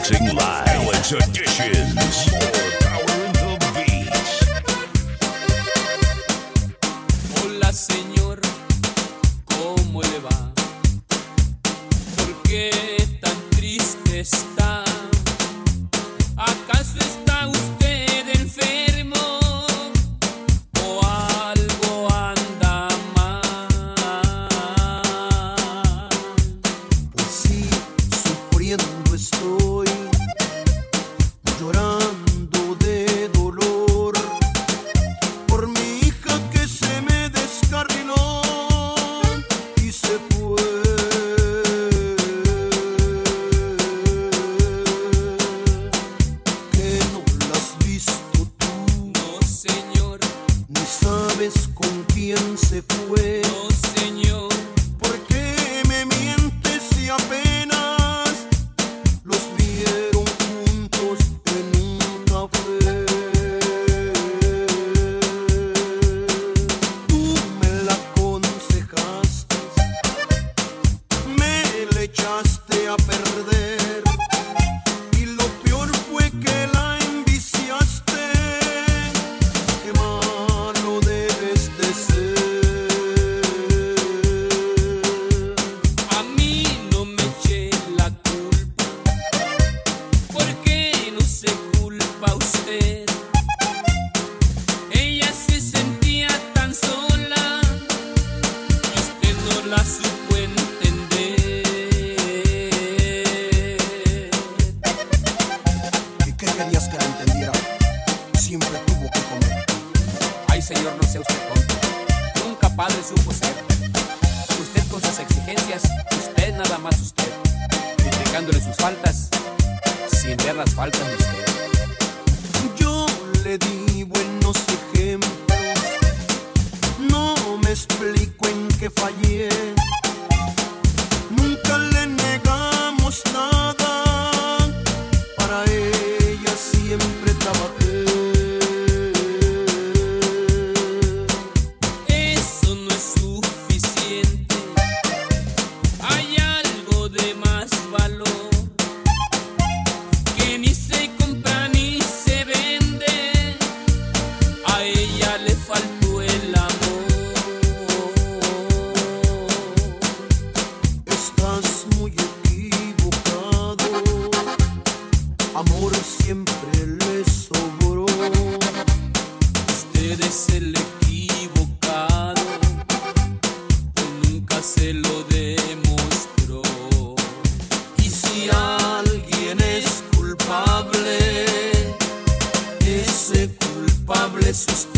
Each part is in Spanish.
Balancing Live. Balance Editions. Yo le di buenos ejemplos, no me explico en qué fallé. Es usted.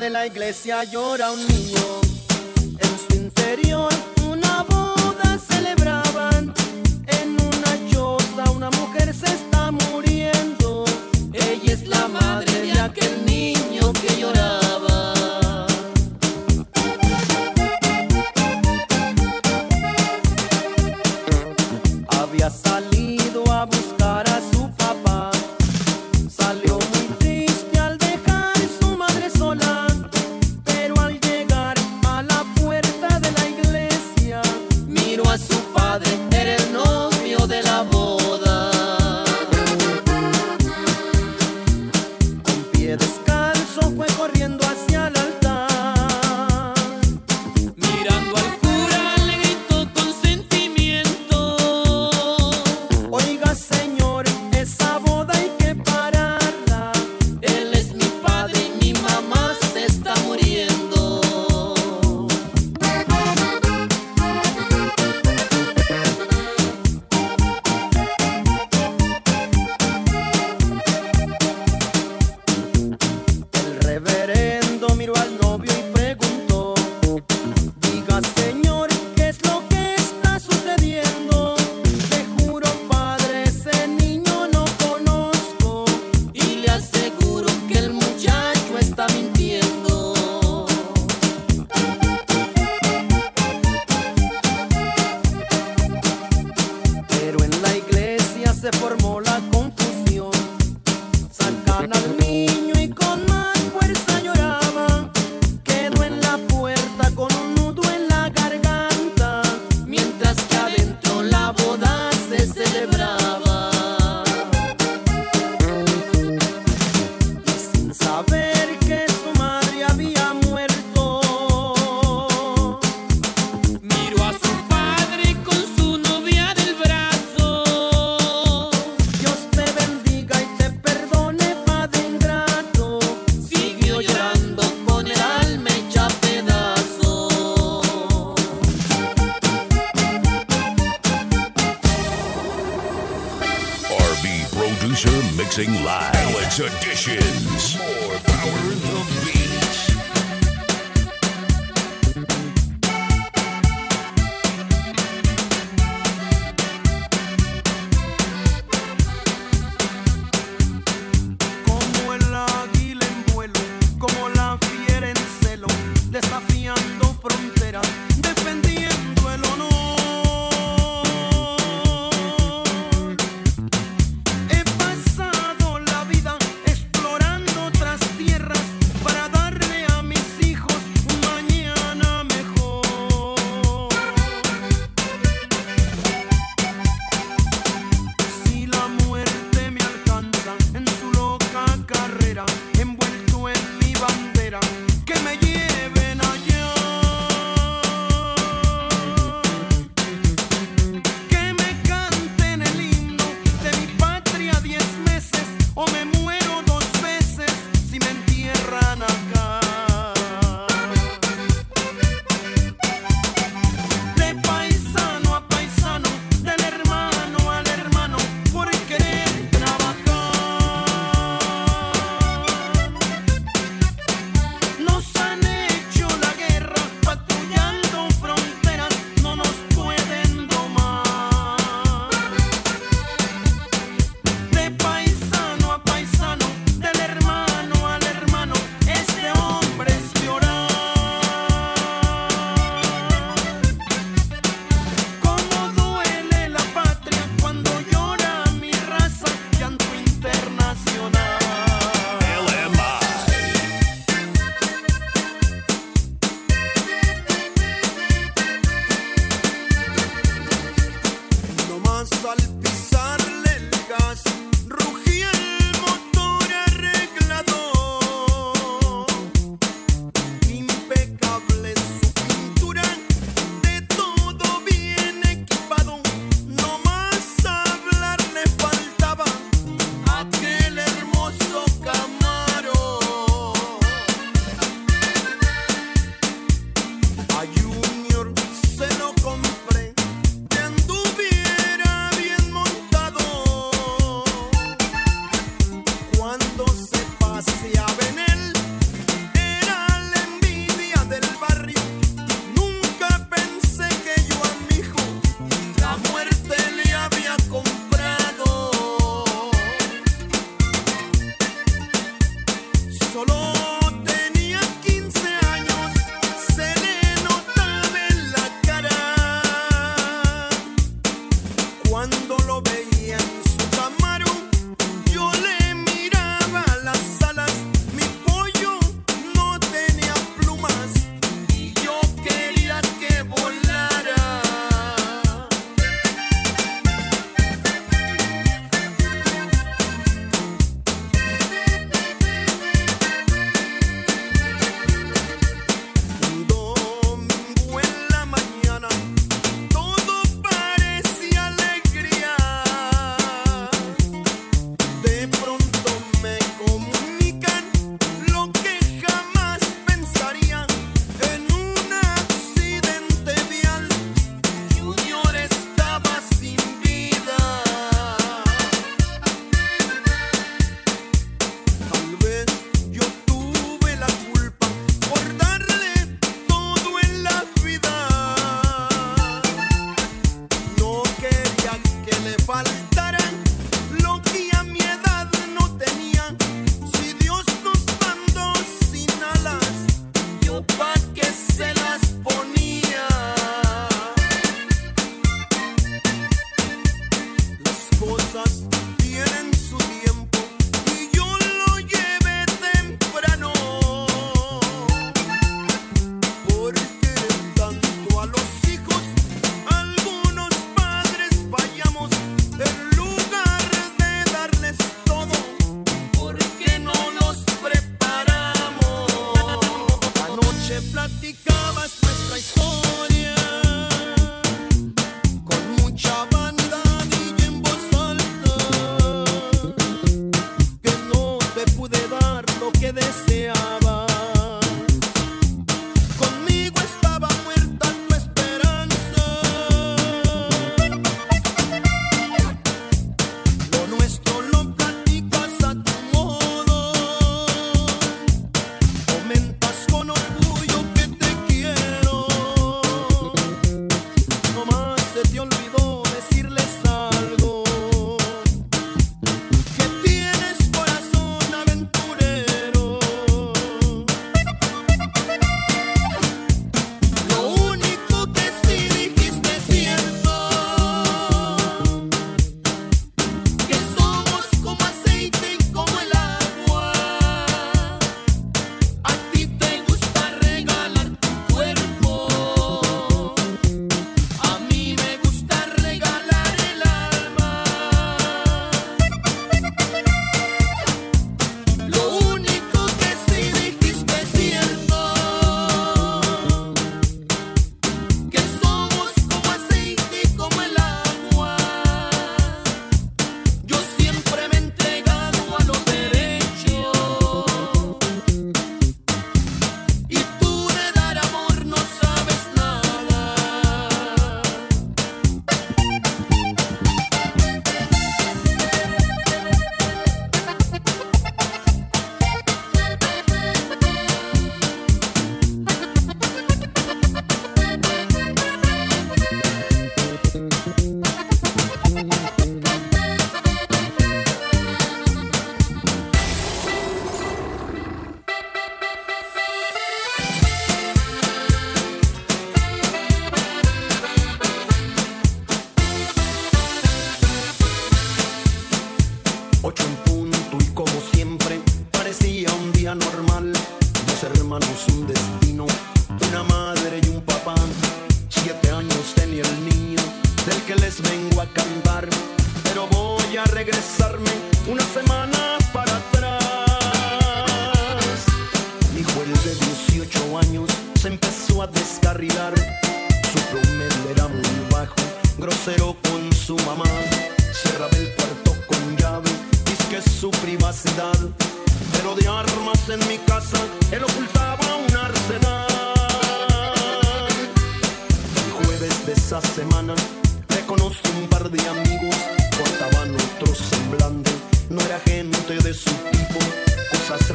de la iglesia llora un niño. En su interior una boda celebraban. En una choza una mujer se está muriendo. Ella es la madre de aquel niño.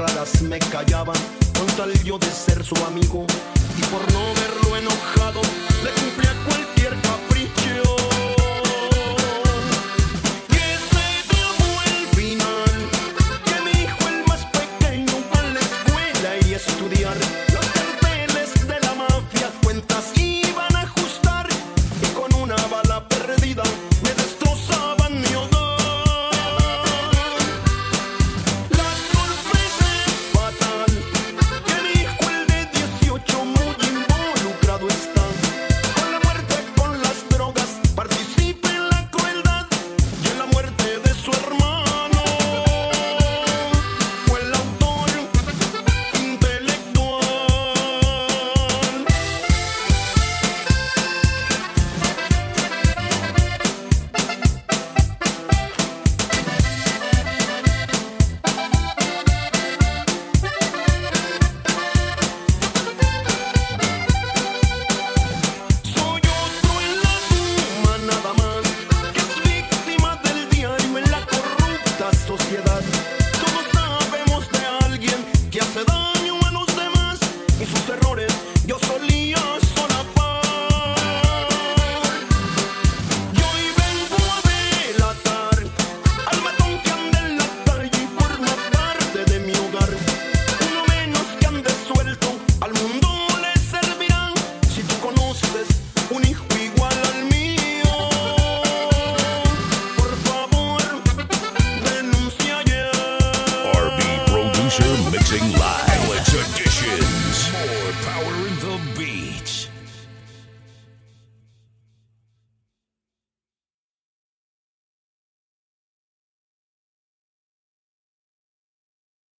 cerradas me callaban con tal yo de ser su amigo y por no verlo enojado le cumplía cualquier papel.